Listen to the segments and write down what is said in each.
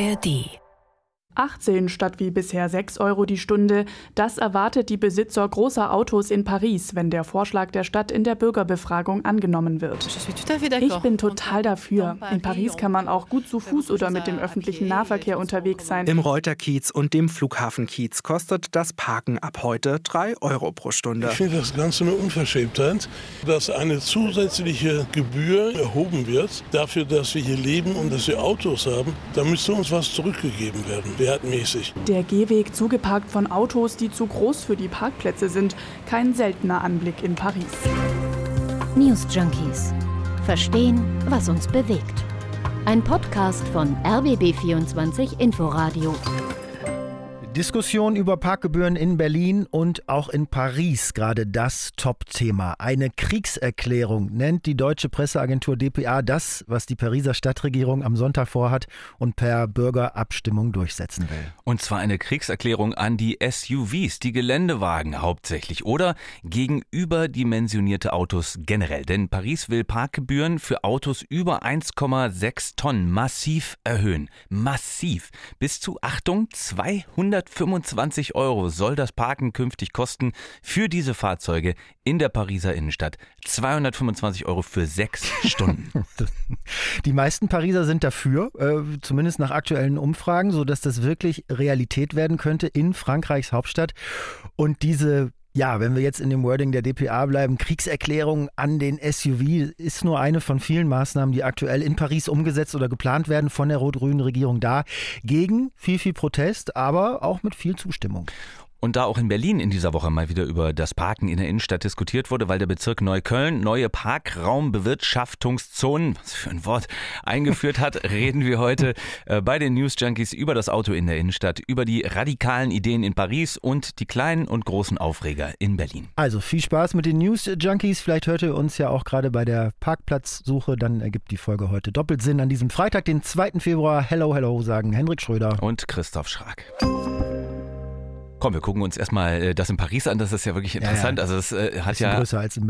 ARD 18 statt wie bisher 6 Euro die Stunde. Das erwartet die Besitzer großer Autos in Paris, wenn der Vorschlag der Stadt in der Bürgerbefragung angenommen wird. Ich bin total dafür. In Paris kann man auch gut zu Fuß oder mit dem öffentlichen Nahverkehr unterwegs sein. Im Reuterkiez und dem Flughafenkiez kostet das Parken ab heute 3 Euro pro Stunde. Ich finde das Ganze eine Unverschämtheit, dass eine zusätzliche Gebühr erhoben wird dafür, dass wir hier leben und dass wir Autos haben. Da müsste uns was zurückgegeben werden wertmäßig. Der Gehweg zugeparkt von Autos, die zu groß für die Parkplätze sind. Kein seltener Anblick in Paris. News Junkies. Verstehen, was uns bewegt. Ein Podcast von RBB24 Inforadio. Diskussion über Parkgebühren in Berlin und auch in Paris gerade das Top-Thema. Eine Kriegserklärung nennt die deutsche Presseagentur dpa das, was die Pariser Stadtregierung am Sonntag vorhat und per Bürgerabstimmung durchsetzen will. Und zwar eine Kriegserklärung an die SUVs, die Geländewagen hauptsächlich oder gegen überdimensionierte Autos generell. Denn Paris will Parkgebühren für Autos über 1,6 Tonnen massiv erhöhen. Massiv. Bis zu, Achtung, 200 125 Euro soll das Parken künftig kosten für diese Fahrzeuge in der Pariser Innenstadt. 225 Euro für sechs Stunden. Die meisten Pariser sind dafür, äh, zumindest nach aktuellen Umfragen, sodass das wirklich Realität werden könnte in Frankreichs Hauptstadt. Und diese ja, wenn wir jetzt in dem Wording der DPA bleiben, Kriegserklärung an den SUV ist nur eine von vielen Maßnahmen, die aktuell in Paris umgesetzt oder geplant werden von der rot-grünen Regierung da. Gegen viel, viel Protest, aber auch mit viel Zustimmung. Und da auch in Berlin in dieser Woche mal wieder über das Parken in der Innenstadt diskutiert wurde, weil der Bezirk Neukölln neue Parkraumbewirtschaftungszonen, was für ein Wort, eingeführt hat, reden wir heute äh, bei den News Junkies über das Auto in der Innenstadt, über die radikalen Ideen in Paris und die kleinen und großen Aufreger in Berlin. Also viel Spaß mit den News Junkies. Vielleicht hört ihr uns ja auch gerade bei der Parkplatzsuche. Dann ergibt die Folge heute doppelt Sinn. An diesem Freitag, den 2. Februar. Hello, hello, sagen Hendrik Schröder und Christoph Schrag. Komm, wir gucken uns erstmal äh, das in Paris an. Das ist ja wirklich interessant. Ja, ja. Also es äh, hat ja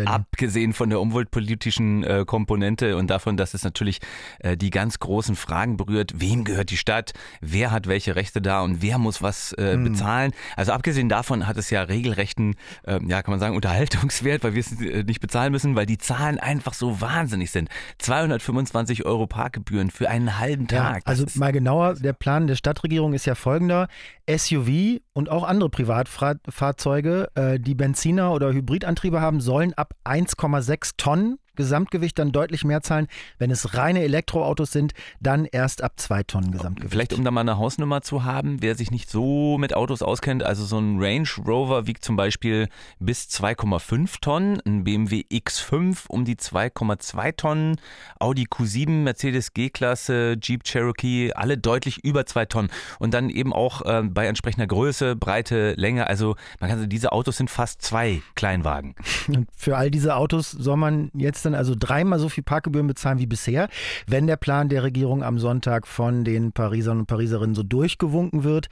abgesehen von der umweltpolitischen äh, Komponente und davon, dass es natürlich äh, die ganz großen Fragen berührt. Wem gehört die Stadt? Wer hat welche Rechte da und wer muss was äh, mhm. bezahlen? Also abgesehen davon hat es ja regelrechten, äh, ja kann man sagen, Unterhaltungswert, weil wir es nicht bezahlen müssen, weil die Zahlen einfach so wahnsinnig sind. 225 Euro Parkgebühren für einen halben Tag. Ja, also mal genauer, der Plan der Stadtregierung ist ja folgender. SUV und auch andere Privatfahrzeuge, äh, die Benziner oder Hybridantriebe haben, sollen ab 1,6 Tonnen Gesamtgewicht dann deutlich mehr zahlen. Wenn es reine Elektroautos sind, dann erst ab zwei Tonnen Gesamtgewicht. Vielleicht um da mal eine Hausnummer zu haben, wer sich nicht so mit Autos auskennt, also so ein Range Rover wiegt zum Beispiel bis 2,5 Tonnen, ein BMW X5 um die 2,2 Tonnen, Audi Q7, Mercedes G-Klasse, Jeep Cherokee, alle deutlich über zwei Tonnen. Und dann eben auch äh, bei entsprechender Größe, Breite, Länge, also man kann sagen, diese Autos sind fast zwei Kleinwagen. Und für all diese Autos soll man jetzt dann also dreimal so viel Parkgebühren bezahlen wie bisher, wenn der Plan der Regierung am Sonntag von den Parisern und Pariserinnen so durchgewunken wird.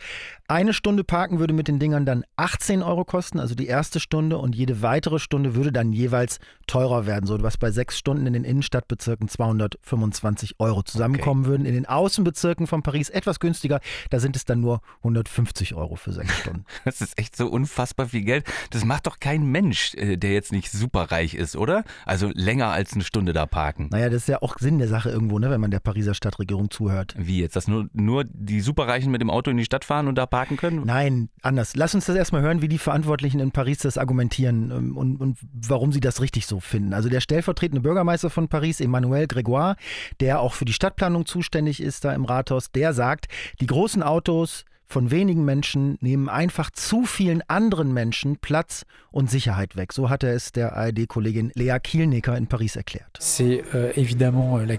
Eine Stunde parken würde mit den Dingern dann 18 Euro kosten, also die erste Stunde, und jede weitere Stunde würde dann jeweils teurer werden, so was bei sechs Stunden in den Innenstadtbezirken 225 Euro zusammenkommen okay. würden. In den Außenbezirken von Paris etwas günstiger, da sind es dann nur 150 Euro für sechs Stunden. Das ist echt so unfassbar viel Geld. Das macht doch kein Mensch, äh, der jetzt nicht superreich ist, oder? Also länger länger als eine Stunde da parken. Naja, das ist ja auch Sinn der Sache irgendwo, ne, wenn man der Pariser Stadtregierung zuhört. Wie jetzt? Dass nur, nur die Superreichen mit dem Auto in die Stadt fahren und da parken können? Nein, anders. Lass uns das erstmal hören, wie die Verantwortlichen in Paris das argumentieren ähm, und, und warum sie das richtig so finden. Also der stellvertretende Bürgermeister von Paris, Emmanuel Grégoire, der auch für die Stadtplanung zuständig ist da im Rathaus, der sagt, die großen Autos von wenigen Menschen nehmen einfach zu vielen anderen Menschen Platz und Sicherheit weg. So hat er es der ARD-Kollegin Lea Kielnecker in Paris erklärt. Euh, euh,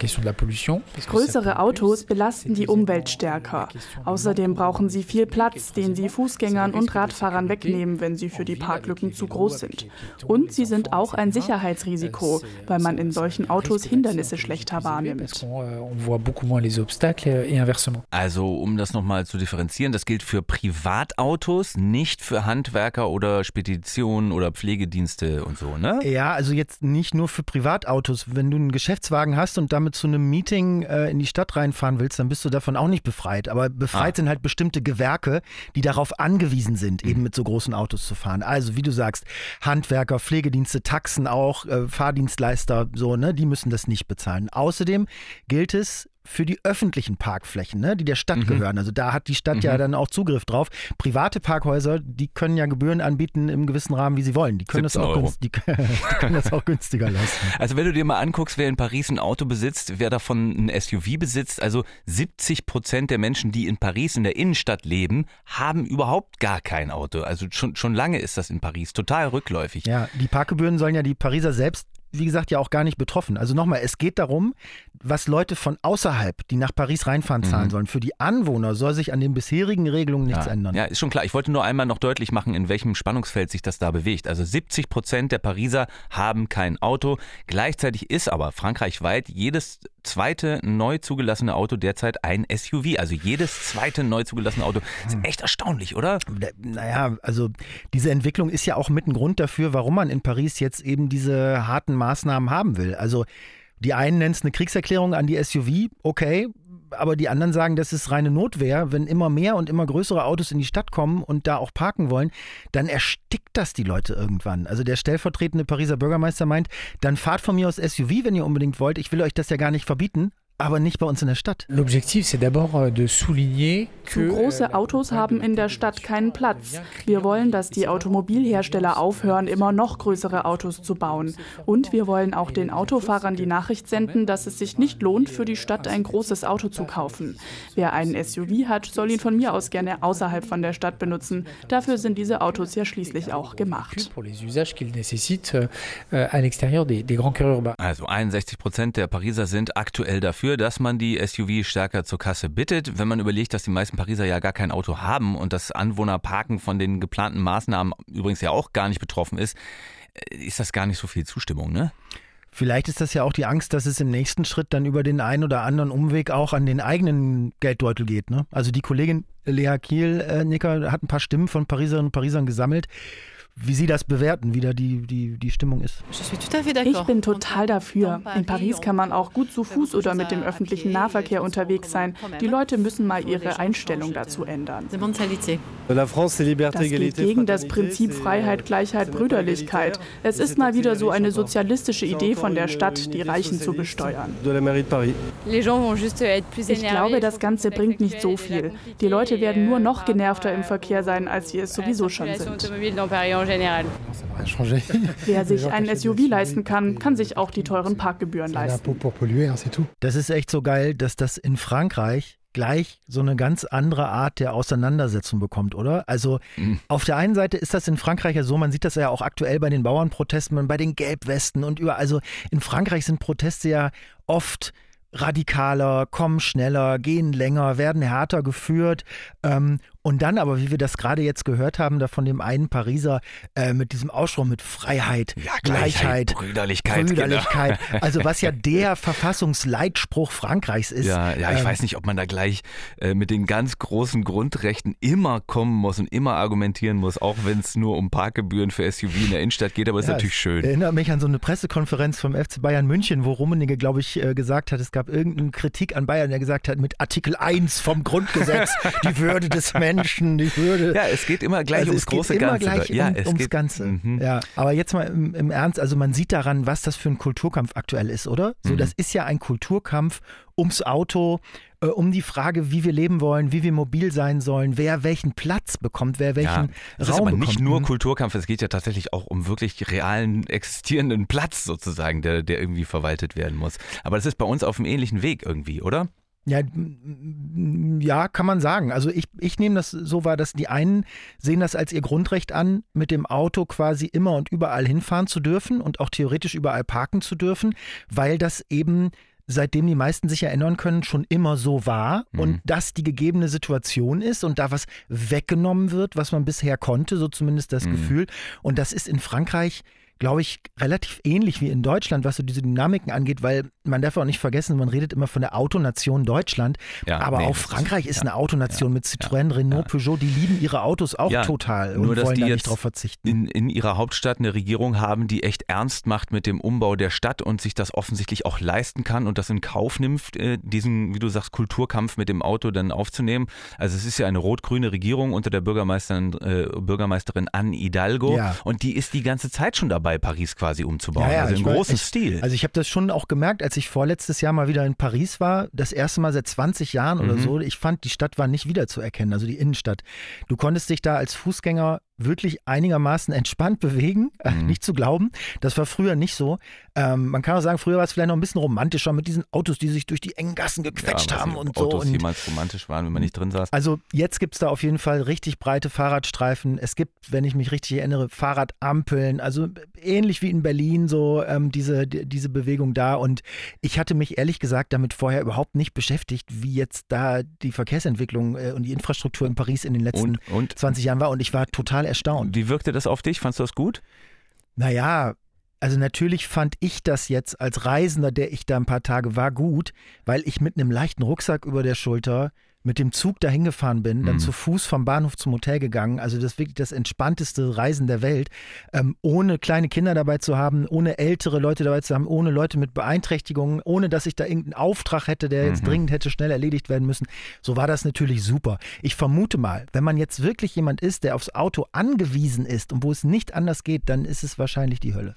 Größere Autos belasten die Umwelt stärker. Außerdem brauchen sie viel Platz, den sie Fußgängern und Radfahrern wegnehmen, wenn sie für die Parklücken zu groß sind. Und sie sind auch ein Sicherheitsrisiko, weil man in solchen Autos Hindernisse schlechter wahrnimmt. Also um das nochmal zu differenzieren, das gilt für Privatautos, nicht für Handwerker oder Speditionen oder Pflegedienste und so, ne? Ja, also jetzt nicht nur für Privatautos. Wenn du einen Geschäftswagen hast und damit zu einem Meeting äh, in die Stadt reinfahren willst, dann bist du davon auch nicht befreit. Aber befreit ah. sind halt bestimmte Gewerke, die darauf angewiesen sind, eben mhm. mit so großen Autos zu fahren. Also wie du sagst, Handwerker, Pflegedienste, Taxen auch, äh, Fahrdienstleister, so, ne, die müssen das nicht bezahlen. Außerdem gilt es für die öffentlichen Parkflächen, ne, die der Stadt mhm. gehören. Also da hat die Stadt mhm. ja dann auch Zugriff drauf. Private Parkhäuser, die können ja Gebühren anbieten im gewissen Rahmen, wie sie wollen. Die können, das auch, günst, die, die können das auch günstiger lassen. Also wenn du dir mal anguckst, wer in Paris ein Auto besitzt, wer davon ein SUV besitzt, also 70 Prozent der Menschen, die in Paris in der Innenstadt leben, haben überhaupt gar kein Auto. Also schon, schon lange ist das in Paris total rückläufig. Ja, die Parkgebühren sollen ja die Pariser selbst wie gesagt, ja auch gar nicht betroffen. Also nochmal, es geht darum, was Leute von außerhalb, die nach Paris reinfahren, zahlen mhm. sollen. Für die Anwohner soll sich an den bisherigen Regelungen nichts ja. ändern. Ja, ist schon klar. Ich wollte nur einmal noch deutlich machen, in welchem Spannungsfeld sich das da bewegt. Also 70 Prozent der Pariser haben kein Auto. Gleichzeitig ist aber frankreichweit jedes zweite neu zugelassene Auto derzeit ein SUV. Also jedes zweite neu zugelassene Auto. Das ist hm. echt erstaunlich, oder? Naja, also diese Entwicklung ist ja auch mit ein Grund dafür, warum man in Paris jetzt eben diese harten Maßnahmen haben will. Also die einen nennen es eine Kriegserklärung an die SUV, okay, aber die anderen sagen, das ist reine Notwehr. Wenn immer mehr und immer größere Autos in die Stadt kommen und da auch parken wollen, dann erstickt das die Leute irgendwann. Also der stellvertretende Pariser Bürgermeister meint, dann fahrt von mir aus SUV, wenn ihr unbedingt wollt. Ich will euch das ja gar nicht verbieten, aber nicht bei uns in der Stadt. Souligner Zu große euh, Autos haben in der Stadt keinen Platz. Wir wollen, dass die Automobilhersteller aufhören, immer noch größere Autos zu bauen. Und wir wollen auch den Autofahrern die Nachricht senden, dass es sich nicht lohnt, für die Stadt ein großes Auto zu kaufen. Wer einen SUV hat, soll ihn von mir aus gerne außerhalb von der Stadt benutzen. Dafür sind diese Autos ja schließlich auch gemacht. Euh, also 61 Prozent der Pariser sind aktuell dafür dafür, dass man die SUV stärker zur Kasse bittet. Wenn man überlegt, dass die meisten Pariser ja gar kein Auto haben und das Anwohnerparken von den geplanten Maßnahmen übrigens ja auch gar nicht betroffen ist, äh, ist das gar nicht so viel Zustimmung, ne? Vielleicht ist das ja auch die Angst, dass es im nächsten Schritt dann über den einen oder anderen Umweg auch an den eigenen Geldbeutel geht. Ne? Also die Kollegin Lea Kiel-Nicker äh, hat ein paar Stimmen von Pariserinnen und Parisern gesammelt wie Sie das bewerten, wie da die, die, die Stimmung ist. Ich bin total dafür. In Paris kann man auch gut zu Fuß oder mit dem öffentlichen Nahverkehr unterwegs sein. Die Leute müssen mal ihre Einstellung dazu ändern. Das geht gegen das Prinzip Freiheit, Gleichheit, Brüderlichkeit. Es ist mal wieder so eine sozialistische Idee von der Stadt, die Reichen zu besteuern. Ich glaube, das Ganze bringt nicht so viel. Die Leute werden nur noch genervter im Verkehr sein, als sie es sowieso schon sind général. Wer sich ein SUV leisten kann, kann sich auch die teuren Parkgebühren leisten. Das ist echt so geil, dass das in Frankreich gleich so eine ganz andere Art der Auseinandersetzung bekommt, oder? Also mhm. auf der einen Seite ist das in Frankreich ja so, man sieht das ja auch aktuell bei den Bauernprotesten, bei den Gelbwesten und überall. Also in Frankreich sind Proteste ja oft radikaler, kommen schneller, gehen länger, werden härter geführt. Ähm, und dann aber, wie wir das gerade jetzt gehört haben, da von dem einen Pariser äh, mit diesem Ausspruch mit Freiheit, ja, Gleichheit, Gleichheit, Brüderlichkeit. Brüderlichkeit. Genau. Also was ja der Verfassungsleitspruch Frankreichs ist. Ja, ja ich ähm, weiß nicht, ob man da gleich äh, mit den ganz großen Grundrechten immer kommen muss und immer argumentieren muss, auch wenn es nur um Parkgebühren für SUV in der Innenstadt geht, aber es ja, ist natürlich schön. Erinnert mich an so eine Pressekonferenz vom FC Bayern München, wo Rummenigge, glaube ich, äh, gesagt hat, es gab irgendeine Kritik an Bayern, der gesagt hat, mit Artikel 1 vom Grundgesetz, die Würde des Menschen Menschen, die Würde. Ja, es geht immer gleich also ums große immer Ganze. Gleich ja, um, es ums geht, Ganze. Mhm. Ja, aber jetzt mal im, im, Ernst, also man sieht daran, was das für ein Kulturkampf aktuell ist, oder? So, mhm. das ist ja ein Kulturkampf ums Auto, äh, um die Frage, wie wir leben wollen, wie wir mobil sein sollen, wer welchen Platz bekommt, wer welchen ja, Raum es ist aber bekommt. nicht nur Kulturkampf, es geht ja tatsächlich auch um wirklich realen existierenden Platz sozusagen, der, der irgendwie verwaltet werden muss. Aber das ist bei uns auf einem ähnlichen Weg irgendwie, oder? Ja, ja, kann man sagen. Also ich, ich nehme das so wahr, dass die einen sehen das als ihr Grundrecht an, mit dem Auto quasi immer und überall hinfahren zu dürfen und auch theoretisch überall parken zu dürfen, weil das eben seitdem die meisten sich erinnern können, schon immer so war mhm. und das die gegebene Situation ist und da was weggenommen wird, was man bisher konnte, so zumindest das mhm. Gefühl. Und das ist in Frankreich glaube ich, relativ ähnlich wie in Deutschland, was so diese Dynamiken angeht, weil man darf auch nicht vergessen, man redet immer von der Autonation Deutschland, ja, aber nee, auch Frankreich ist, ist eine Autonation ja, mit Citroën, Renault, Peugeot, die lieben ihre Autos auch total und nur, dass wollen die da nicht drauf verzichten. In, in ihrer Hauptstadt eine Regierung haben, die echt ernst macht mit dem Umbau der Stadt und sich das offensichtlich auch leisten kann und das in Kauf nimmt, äh, diesen, wie du sagst, Kulturkampf mit dem Auto dann aufzunehmen. Also es ist ja eine rot-grüne Regierung unter der Bürgermeisterin, äh, Bürgermeisterin Anne Hidalgo und die ist die ganze Zeit schon dabei, Paris quasi umzubauen. also im großen ich, Stil. Also ich habe das schon auch gemerkt, als ich vorletztes Jahr mal wieder in Paris war, das erste Mal seit 20 Jahren mhm. oder so. Ich fand, die Stadt war nicht wiederzuerkennen, also die Innenstadt. Du konntest dich da als Fußgänger wirklich einigermaßen entspannt bewegen, äh, mhm. nicht zu glauben. Das war früher nicht so. Ähm, man kann auch sagen, früher war es vielleicht noch ein bisschen romantischer mit diesen Autos, die sich durch die engen Gassen gequetscht ja, haben und Autos so. Autos jemals romantisch waren, wenn man nicht drin saß. Also jetzt gibt es da auf jeden Fall richtig breite Fahrradstreifen. Es gibt, wenn ich mich richtig erinnere, Fahrradampeln. Also ähnlich wie in Berlin so ähm, diese, diese Bewegung da. Und ich hatte mich ehrlich gesagt damit vorher überhaupt nicht beschäftigt, wie jetzt da die Verkehrsentwicklung äh, und die Infrastruktur in Paris in den letzten und, und? 20 Jahren war. Und ich war total erstaunt. Wie wirkte das auf dich? Fandest du das gut? Naja, also natürlich fand ich das jetzt als Reisender, der ich da ein paar Tage war, gut, weil ich mit einem leichten Rucksack über der Schulter mit dem Zug dahin gefahren bin, dann mhm. zu Fuß vom Bahnhof zum Hotel gegangen. Also das ist wirklich das entspannteste Reisen der Welt, ähm, ohne kleine Kinder dabei zu haben, ohne ältere Leute dabei zu haben, ohne Leute mit Beeinträchtigungen, ohne dass ich da irgendeinen Auftrag hätte, der jetzt mhm. dringend hätte schnell erledigt werden müssen. So war das natürlich super. Ich vermute mal, wenn man jetzt wirklich jemand ist, der aufs Auto angewiesen ist und wo es nicht anders geht, dann ist es wahrscheinlich die Hölle.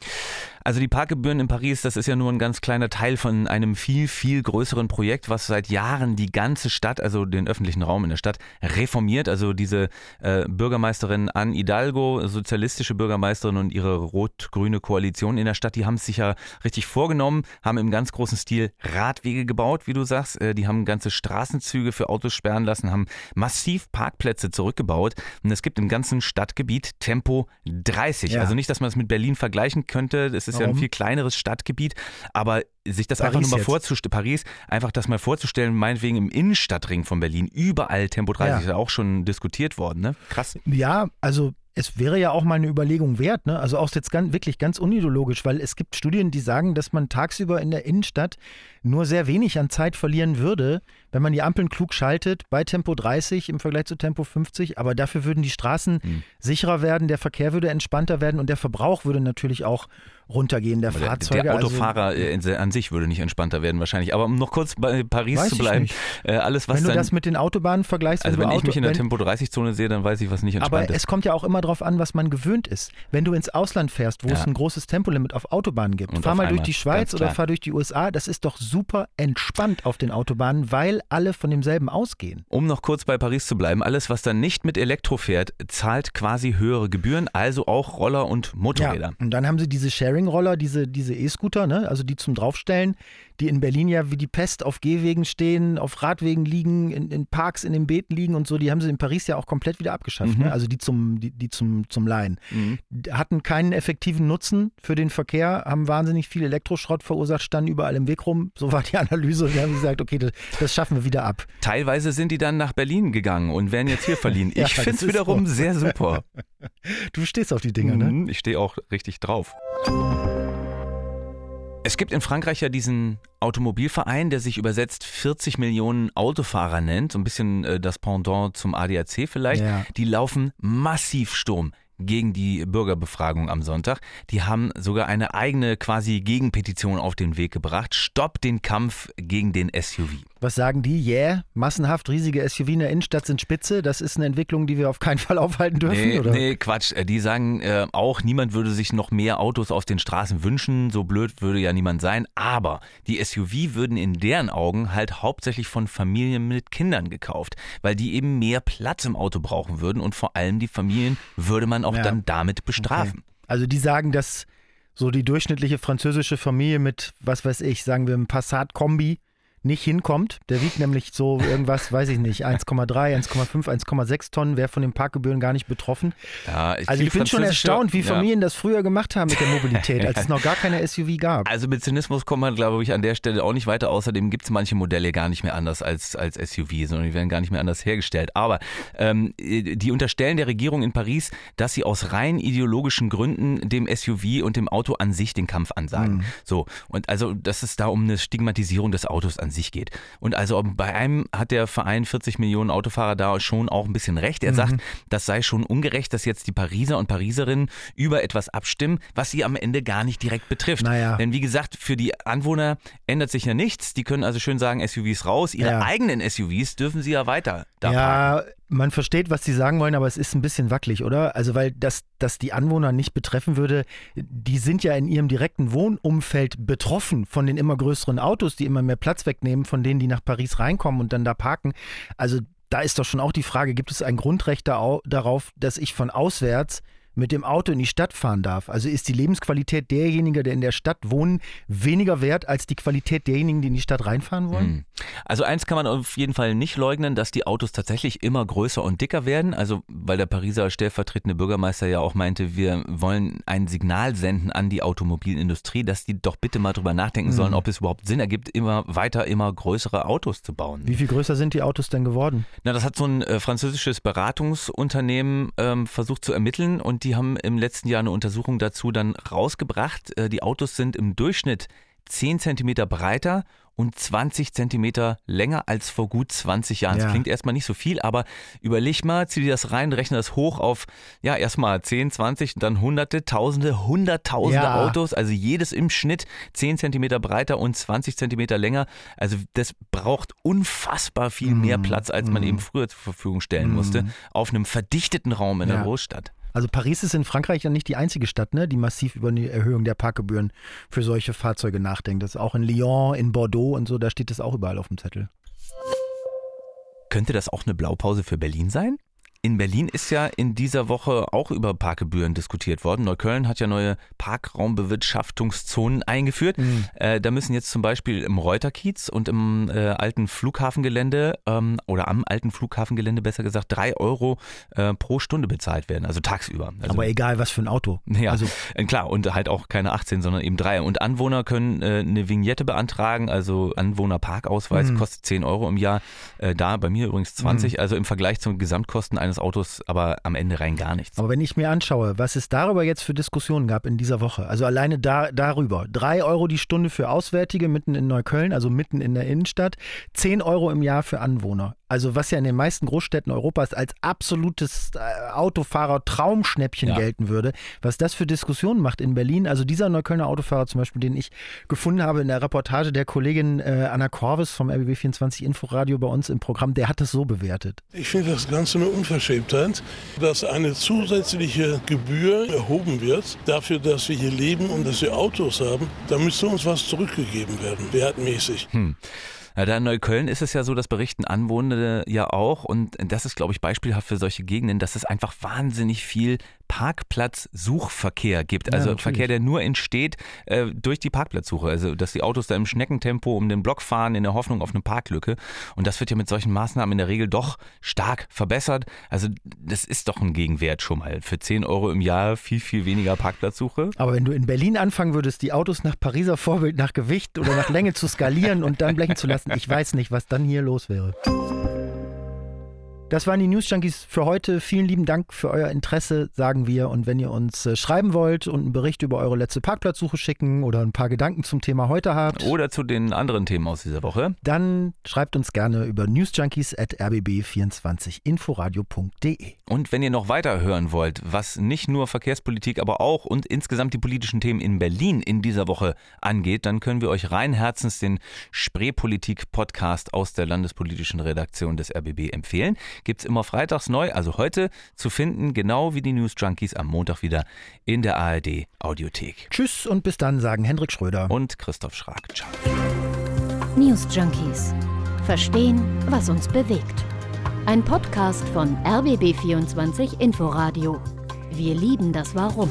Also die Parkgebühren in Paris, das ist ja nur ein ganz kleiner Teil von einem viel, viel größeren Projekt, was seit Jahren die ganze Stadt, also den öffentlichen Raum in der Stadt, reformiert. Also diese äh, Bürgermeisterin Anne Hidalgo, sozialistische Bürgermeisterin und ihre rot-grüne Koalition in der Stadt, die haben es sich ja richtig vorgenommen, haben im ganz großen Stil Radwege gebaut, wie du sagst. Äh, die haben ganze Straßenzüge für Autos sperren lassen, haben massiv Parkplätze zurückgebaut. Und es gibt im ganzen Stadtgebiet Tempo 30. Ja. Also nicht, dass man es mit Berlin vergleichen könnte. Es ist? Ja ein viel kleineres Stadtgebiet, aber sich das Paris einfach nur mal vorzustellen, Paris, einfach das mal vorzustellen, meinetwegen im Innenstadtring von Berlin, überall Tempo 30, ja. ist ja auch schon diskutiert worden, ne? Krass. Ja, also es wäre ja auch mal eine Überlegung wert, ne? Also auch jetzt ganz, wirklich ganz unideologisch, weil es gibt Studien, die sagen, dass man tagsüber in der Innenstadt nur sehr wenig an Zeit verlieren würde, wenn man die Ampeln klug schaltet bei Tempo 30 im Vergleich zu Tempo 50. Aber dafür würden die Straßen hm. sicherer werden, der Verkehr würde entspannter werden und der Verbrauch würde natürlich auch runtergehen der, der Fahrzeuge. Der, Autofahrer also, an sich würde nicht entspannter werden wahrscheinlich. Aber um noch kurz bei Paris zu bleiben, äh, alles was Wenn du dann, das mit den Autobahnen vergleichst, also wenn, wenn ich mich in der Tempo 30 Zone sehe, dann weiß ich, was nicht entspannt aber ist. Aber es kommt ja auch immer darauf an, was man gewöhnt ist. Wenn du ins Ausland fährst, wo ja. es ein großes Tempolimit auf Autobahnen gibt, Und fahr mal durch die Schweiz oder fahr durch die USA, das ist doch super entspannt auf den Autobahnen, weil alle von demselben ausgehen. Um noch kurz bei Paris zu bleiben, alles was dann nicht mit Elektro fährt, zahlt quasi höhere Gebühren, also auch Roller und Motorräder. Ja. Und dann haben sie diese Sharing-Roller, diese, diese E-Scooter, ne? also die zum Draufstellen, die in Berlin ja wie die Pest auf Gehwegen stehen, auf Radwegen liegen, in, in Parks, in den Beeten liegen und so, die haben sie in Paris ja auch komplett wieder abgeschafft. Ne? Mhm. Ne? Also die zum, die, die zum, zum Leihen. Mhm. Hatten keinen effektiven Nutzen für den Verkehr, haben wahnsinnig viel Elektroschrott verursacht, standen überall im Weg rum. So war die Analyse. Wir haben gesagt, okay, das, das schaffen wir wieder ab. Teilweise sind die dann nach Berlin gegangen und werden jetzt hier verliehen. Ich ja, finde es wiederum so. sehr super. Du stehst auf die Dinger, ne? Mhm, ich stehe auch richtig drauf. Es gibt in Frankreich ja diesen Automobilverein, der sich übersetzt 40 Millionen Autofahrer nennt, so ein bisschen äh, das Pendant zum ADAC vielleicht. Ja. Die laufen massiv Sturm gegen die Bürgerbefragung am Sonntag. Die haben sogar eine eigene quasi Gegenpetition auf den Weg gebracht. Stopp den Kampf gegen den SUV. Was sagen die? Yeah, massenhaft riesige SUV in der Innenstadt sind spitze. Das ist eine Entwicklung, die wir auf keinen Fall aufhalten dürfen, nee, oder? Nee, Quatsch. Äh, die sagen äh, auch, niemand würde sich noch mehr Autos auf den Straßen wünschen. So blöd würde ja niemand sein. Aber die SUV würden in deren Augen halt hauptsächlich von Familien mit Kindern gekauft, weil die eben mehr Platz im Auto brauchen würden und vor allem die Familien würde man auch ja. dann damit bestrafen. Okay. Also die sagen, dass so die durchschnittliche französische Familie mit, was weiß ich, sagen wir, einem Passat-Kombi nicht hinkommt. Der wiegt nämlich so irgendwas, weiß ich nicht, 1,3, 1,5, 1,6 Tonnen, wäre von den Parkgebühren gar nicht betroffen. Ja, also ich bin schon erstaunt, wie Familien ja. das früher gemacht haben mit der Mobilität, als es noch gar keine SUV gab. Also mit Zynismus kommt man, glaube ich, an der Stelle auch nicht weiter. Außerdem gibt es manche Modelle gar nicht mehr anders als, als SUV, sondern die werden gar nicht mehr anders hergestellt. Aber ähm, die unterstellen der Regierung in Paris, dass sie aus rein ideologischen Gründen dem SUV und dem Auto an sich den Kampf ansagen. Mhm. So, und also, dass es da um eine Stigmatisierung des Autos an sich geht. Und also bei einem hat der Verein 40 Millionen Autofahrer da schon auch ein bisschen recht. Er mhm. sagt, das sei schon ungerecht, dass jetzt die Pariser und Pariserinnen über etwas abstimmen, was sie am Ende gar nicht direkt betrifft. Naja. Denn wie gesagt, für die Anwohner ändert sich ja nichts. Die können also schön sagen, SUVs raus. Ihre ja. eigenen SUVs dürfen sie ja weiter da ja, parken. Man versteht, was sie sagen wollen, aber es ist ein bisschen wackelig, oder? Also, weil das, das die Anwohner nicht betreffen würde, die sind ja in ihrem direkten Wohnumfeld betroffen von den immer größeren Autos, die immer mehr Platz wegnehmen, von denen, die nach Paris reinkommen und dann da parken. Also, da ist doch schon auch die Frage, gibt es ein Grundrecht darauf, dass ich von auswärts mit dem Auto in die Stadt fahren darf. Also ist die Lebensqualität derjenigen, der in der Stadt wohnen, weniger wert als die Qualität derjenigen, die in die Stadt reinfahren wollen? Hm. Also eins kann man auf jeden Fall nicht leugnen, dass die Autos tatsächlich immer größer und dicker werden. Also weil der Pariser stellvertretende Bürgermeister ja auch meinte, wir wollen ein Signal senden an die Automobilindustrie, dass die doch bitte mal drüber nachdenken sollen, mhm. ob es überhaupt Sinn ergibt, immer weiter immer größere Autos zu bauen. Wie viel größer sind die Autos denn geworden? Na, das hat so ein äh, französisches Beratungsunternehmen ähm, versucht zu ermitteln und die haben im letzten Jahr eine Untersuchung dazu dann rausgebracht. Äh, die Autos sind im Durchschnitt 10 Zentimeter breiter und 20 Zentimeter länger als vor gut 20 Jahren. Ja. Das klingt erstmal nicht so viel, aber überleg mal, zieh dir das rein, rechne das hoch auf, ja, erstmal 10, 20, dann hunderte, tausende, hunderttausende ja. Autos, also jedes im Schnitt 10 Zentimeter breiter und 20 Zentimeter länger. Also das braucht unfassbar viel mehr mhm. Platz, als man mm. eben früher zur Verfügung stellen mm. musste, auf einem verdichteten Raum in ja. der Großstadt. Also Paris ist in Frankreich ja nicht die einzige Stadt, ne, die massiv über eine Erhöhung der Parkgebühren für solche Fahrzeuge nachdenkt. Das ist auch in Lyon, in Bordeaux und so, da steht das auch überall auf dem Zettel. Könnte das auch eine Blaupause für Berlin sein? In Berlin ist ja in dieser Woche auch über Parkgebühren diskutiert worden. Neukölln hat ja neue Parkraumbewirtschaftungszonen eingeführt. Mhm. Äh, da müssen jetzt zum Beispiel im Reuterkiez und im äh, alten Flughafengelände ähm, oder am alten Flughafengelände besser gesagt drei Euro äh, pro Stunde bezahlt werden, also tagsüber. Also, Aber egal was für ein Auto. Ja, also äh, klar und halt auch keine 18, sondern eben drei. Und Anwohner können äh, eine Vignette beantragen, also Anwohnerparkausweis mhm. kostet 10 Euro im Jahr. Äh, da bei mir übrigens 20, mhm. also im Vergleich zu Gesamtkosten eines Autos aber am Ende rein gar nichts. Aber wenn ich mir anschaue, was es darüber jetzt für Diskussionen gab in dieser Woche, also alleine da, darüber, drei Euro die Stunde für Auswärtige mitten in Neukölln, also mitten in der Innenstadt, zehn Euro im Jahr für Anwohner also was ja in den meisten Großstädten Europas als absolutes äh, Autofahrer-Traumschnäppchen ja. gelten würde, was das für Diskussionen macht in Berlin. Also dieser Neuköllner Autofahrer zum Beispiel, den ich gefunden habe in der Reportage der Kollegin äh, Anna Korves vom RBB24 Inforadio bei uns im Programm, der hat das so bewertet. Ich finde das Ganze eine Unverschämtheit, dass eine zusätzliche Gebühr erhoben wird dafür, dass wir hier leben und dass wir Autos haben. Da müsste uns was zurückgegeben werden, wertmäßig. Hm. Ja, da in Neukölln ist es ja so, das berichten Anwohner ja auch und das ist, glaube ich, beispielhaft für solche Gegenden, dass es einfach wahnsinnig viel Parkplatzsuchverkehr gibt. Also ja, Verkehr, der nur entsteht äh, durch die Parkplatzsuche. Also dass die Autos da im Schneckentempo um den Block fahren in der Hoffnung auf eine Parklücke. Und das wird ja mit solchen Maßnahmen in der Regel doch stark verbessert. Also das ist doch ein Gegenwert schon mal. Für 10 Euro im Jahr viel, viel weniger Parkplatzsuche. Aber wenn du in Berlin anfangen würdest, die Autos nach Pariser Vorbild, nach Gewicht oder nach Länge zu skalieren und dann blechen zu lassen, ich weiß nicht, was dann hier los wäre. Das waren die News Junkies für heute. Vielen lieben Dank für euer Interesse, sagen wir. Und wenn ihr uns äh, schreiben wollt und einen Bericht über eure letzte Parkplatzsuche schicken oder ein paar Gedanken zum Thema heute habt. Oder zu den anderen Themen aus dieser Woche. Dann schreibt uns gerne über newsjunkies.rbb24inforadio.de. Und wenn ihr noch weiter hören wollt, was nicht nur Verkehrspolitik, aber auch und insgesamt die politischen Themen in Berlin in dieser Woche angeht, dann können wir euch rein herzens den Spreepolitik-Podcast aus der landespolitischen Redaktion des RBB empfehlen gibt es immer freitags neu, also heute zu finden, genau wie die News Junkies am Montag wieder in der ARD Audiothek. Tschüss und bis dann, sagen Hendrik Schröder und Christoph Schrag. Ciao. News Junkies. Verstehen, was uns bewegt. Ein Podcast von RBB24 Inforadio. Wir lieben das Warum.